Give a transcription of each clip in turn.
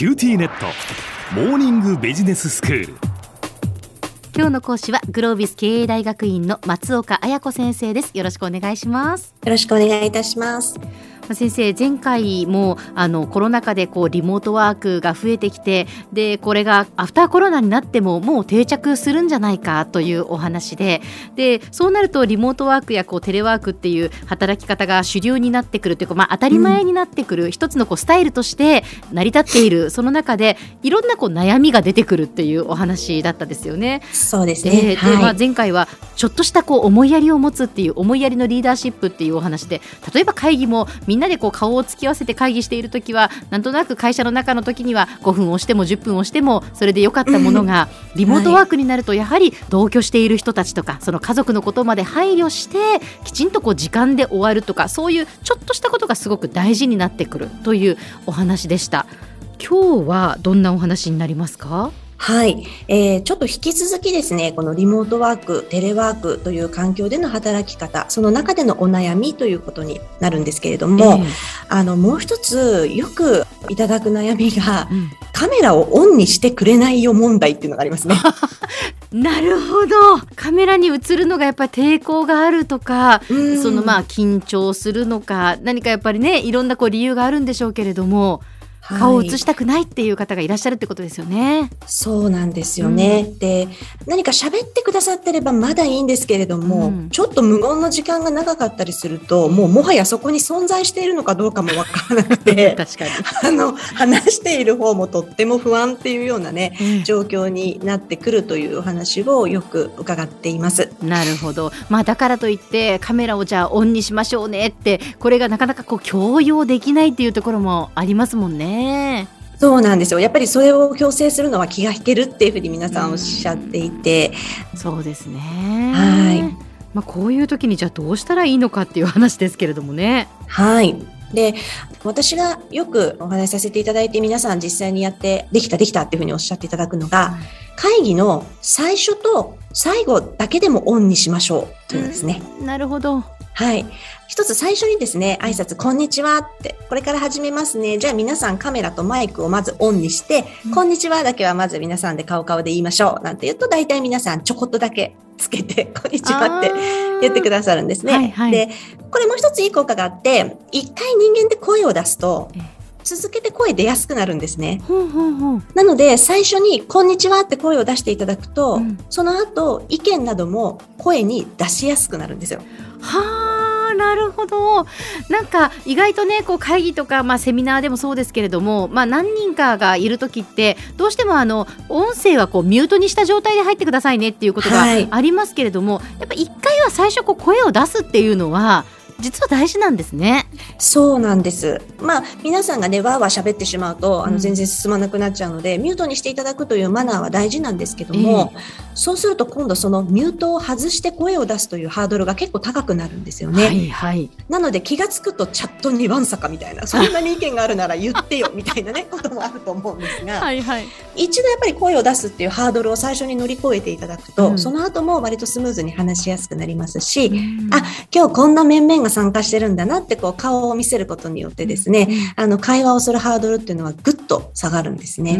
QTnet。モーニングビジネススクール。今日の講師はグロービス経営大学院の松岡彩子先生です。よろしくお願いします。よろしくお願いいたします先生前回もあのコロナ禍でこうリモートワークが増えてきてでこれがアフターコロナになってももう定着するんじゃないかというお話ででそうなるとリモートワークやこうテレワークっていう働き方が主流になってくるというか、まあ、当たり前になってくる、うん、一つのこうスタイルとして成り立っているその中でいろんなこう悩みが出てくるっていうお話だったですよね。そうですねで、はい、まあ、前回はちょっとしたこう思いやりを持つっていう思いやりのリーダーシップっていうお話で例えば会議もみんなでこう顔を突き合わせて会議している時はなんとなく会社の中の時には5分押しても10分押してもそれでよかったものが、リモートワークになるとやはり同居している人たちとかその家族のことまで配慮してきちんとこう時間で終わるとかそういうちょっとしたことがすごく大事になってくるというお話でした。今日はどんなお話になりますか？はい、えー、ちょっと引き続きですね、このリモートワーク、テレワークという環境での働き方、その中でのお悩みということになるんですけれども、えー、あの、もう一つよくいただく悩みが、うん、カメラをオンにしてくれないよ問題っていうのがありますね。なるほど。カメラに映るのがやっぱり抵抗があるとか、そのまあ緊張するのか何かやっぱりねいろんなこう理由があるんでしょうけれども顔を映したくないっていう方がいらっしゃるってことですよね。そうなんですよね。うん、で、何か喋ってくださってればまだいいんですけれども、うん、ちょっと無言の時間が長かったりすると、もうもはやそこに存在しているのかどうかもわからなくて、確かに。あの、話している方もとっても不安っていうようなね、うん、状況になってくるというお話をよく伺っています。なるほど。まあだからといってカメラをじゃあオンにしましょうねって、これがなかなかこう強要できないっていうところもありますもんね。ね。そうなんですよ。やっぱりそれを強制するのは気が引けるっていうふうに皆さんおっしゃっていて。うそうですね。はい。まあこういう時にじゃあどうしたらいいのかっていう話ですけれどもね。はい。で、私がよくお話しさせていただいて皆さん実際にやってできたできたっていうふうにおっしゃっていただくのが、会議の最初と最後だけでもオンにしましょうというですね。なるほど。はい。一つ最初にですね、挨拶、こんにちはって、これから始めますね。じゃあ皆さんカメラとマイクをまずオンにして、うん、こんにちはだけはまず皆さんで顔顔で言いましょう。なんて言うと、大体皆さんちょこっとだけつけて、こんにちはって言ってくださるんですね。はいはい、で、これもう一ついい効果があって、一回人間で声を出すと、続けて声出やすくなるんですね。ほうほうほうなので、最初に、こんにちはって声を出していただくと、うん、その後、意見なども声に出しやすくなるんですよ。はあ。なるほどなんか意外とねこう会議とか、まあ、セミナーでもそうですけれども、まあ、何人かがいる時ってどうしてもあの音声はこうミュートにした状態で入ってくださいねっていうことがありますけれども、はい、やっぱ1回は最初こう声を出すっていうのは実は大事なんですね。そうなんです。まあ、皆さんがね、わーわー喋ってしまうと、あの、全然進まなくなっちゃうので、うん、ミュートにしていただくというマナーは大事なんですけども、えー、そうすると今度そのミュートを外して声を出すというハードルが結構高くなるんですよね。はいはい。なので気がつくとチャットにわんさかみたいな、そんなに意見があるなら言ってよみたいなね、こともあると思うんですが、はいはい。一度やっぱり声を出すっていうハードルを最初に乗り越えていただくと、うん、その後も割とスムーズに話しやすくなりますし、うん、あ、今日こんな面々が参加してるんだなってこう顔を見せることによってですね、あの会話をするハードルっていうのはぐっと下がるんですね。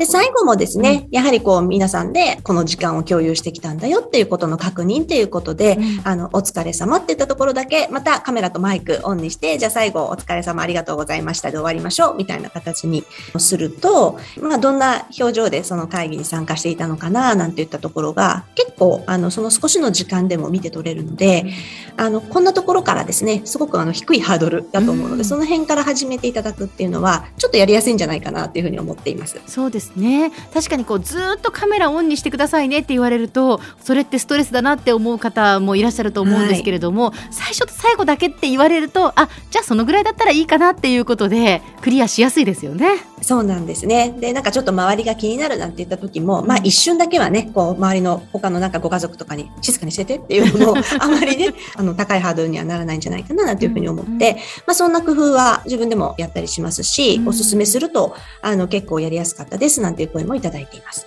で、最後もですね、やはりこう皆さんでこの時間を共有してきたんだよっていうことの確認っていうことで、うん、あの、お疲れ様って言ったところだけ、またカメラとマイクオンにして、じゃあ最後お疲れ様ありがとうございましたで終わりましょうみたいな形にすると、まあどんな表情でその会議に参加していたのかななんていったところが結構あのその少しの時間でも見て取れるので、あの、こんなところからですね、すごくあの低いハードルだと思うので、うん、その辺から始めていただくっていうのは、ちょっとやりやすいんじゃないかなっていうふうに思っています。そうですね。確かにこうずっとカメラオンにしてくださいねって言われるとそれってストレスだなって思う方もいらっしゃると思うんですけれども、はい、最初と最後だけって言われるとあじゃあそのぐらいだったらいいかなっていうことでクリアしやすいですよね。そうなんですね。で、なんかちょっと周りが気になるなんて言った時も、まあ一瞬だけはね、こう周りの他のなんかご家族とかに静かにしててっていうのも あまりね、あの高いハードルにはならないんじゃないかななんていうふうに思って、うんうん、まあそんな工夫は自分でもやったりしますし、うん、おすすめすると、あの結構やりやすかったですなんていう声もいただいています。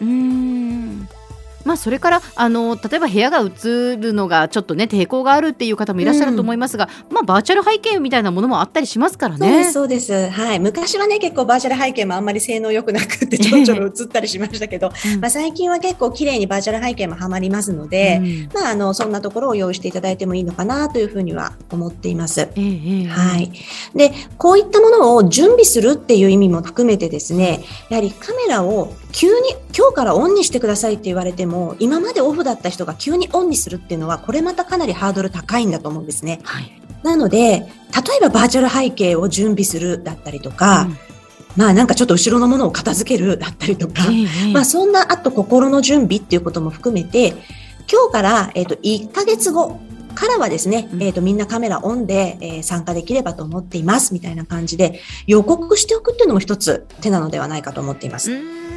まあ、それからあの例えば部屋が映るのがちょっとね抵抗があるっていう方もいらっしゃると思いますが、まあ、バーチャル背景みたいなものもあったりしますからね。すそうです。はい。昔はね、結構バーチャル背景もあんまり性能良くなくって、ちょろちょろ映ったりしましたけど、うんまあ最近は結構綺麗にバーチャル背景もはまりますので、うんまあ、あの、そんなところを用意していただいてもいいのかなというふうには思っています。ええええはい。で、こういったものを準備するっていう意味も含めてですね、やはりカメラを急に今日からオンにしてくださいって言われても、今までオフだった人が急にオンにするっていうのは、これまたかなりハードル高いんだと思うんですね。はい。なので、例えばバーチャル背景を準備するだったりとか、うん。まあなんかちょっと後ろのものを片付けるだったりとか、えまあそんなあと心の準備っていうことも含めて、今日から、えっ、と、1ヶ月後からはですね、うん。えっ、と、みんなカメラオンで、えー参加できればと思っています、みたいな感じで、予告しておくっていうのも一つ手なのではないかと思っています。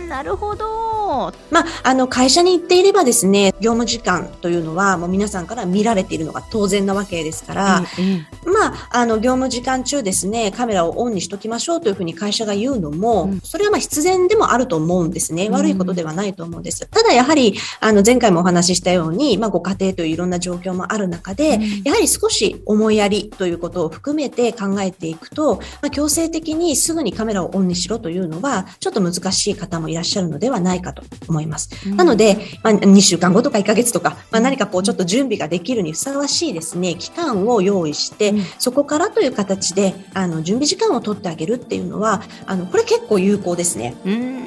なるほど。まあ、あの、会社に行っていればですね、業務時間というのは、もう皆さんから見られているのが当然なわけですから、ええええまあ、あの、業務時間中ですね、カメラをオンにしときましょうというふうに会社が言うのも、うんそれはまあ必然でもあると思うんですね。うん悪いことではないと思うんです。ただやはり、あの、前回もお話ししたように、まあ、ご家庭といういろんな状況もある中で、うんやはり少し思いやりということを含めて考えていくと、まあ、強制的にすぐにカメラをオンにしろというのは、ちょっと難しい方もいらっしゃるのではないかと思います。なので、まあ、2週間後とか1ヶ月とか、まあ、何かこうちょっと準備ができるにふさわしいですね、期間を用意して、うんそこからという形で、あの、準備時間を取ってあげるっていうのは、あの、これ結構有効ですね。うーん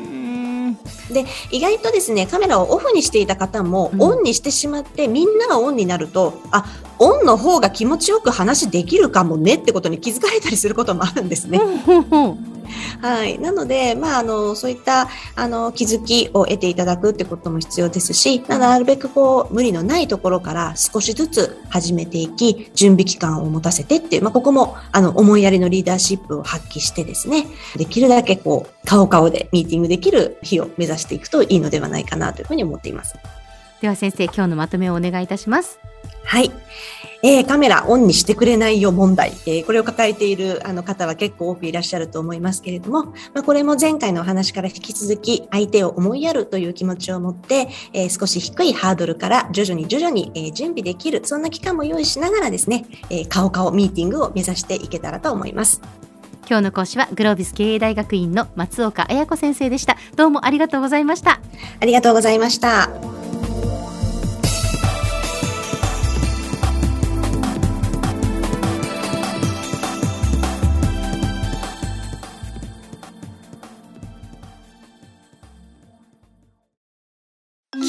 で、意外とですね、カメラをオフにしていた方も、うんオンにしてしまって、みんながオンになると、あ、オンの方が気持ちよく話できるかもねってことに気づかれたりすることもあるんですね。ほうほうほうはい。なので、まあ、あの、そういった、あの、気づきを得ていただくってことも必要ですし、まあなるべくこう、無理のないところから少しずつ始めていき、準備期間を持たせてっていう、まあ、ここも、あの、思いやりのリーダーシップを発揮してですね、できるだけこう、顔顔でミーティングできる日を目指していくといいのではないかなというふうに思っています。では先生今日のまとめをお願いいたします。はい。えーカメラオンにしてくれないよ問題、えーこれを抱えているあの方は結構多くいらっしゃると思いますけれども、まあ、これも前回のお話から引き続き相手を思いやるという気持ちを持って、えー少し低いハードルから徐々に徐々に、えー準備できる、そんな期間も用意しながらですね、えー顔顔ミーティングを目指していけたらと思います。今日の講師はグロービス経営大学院の松岡彩子先生でした。どうもありがとうございました。ありがとうございました。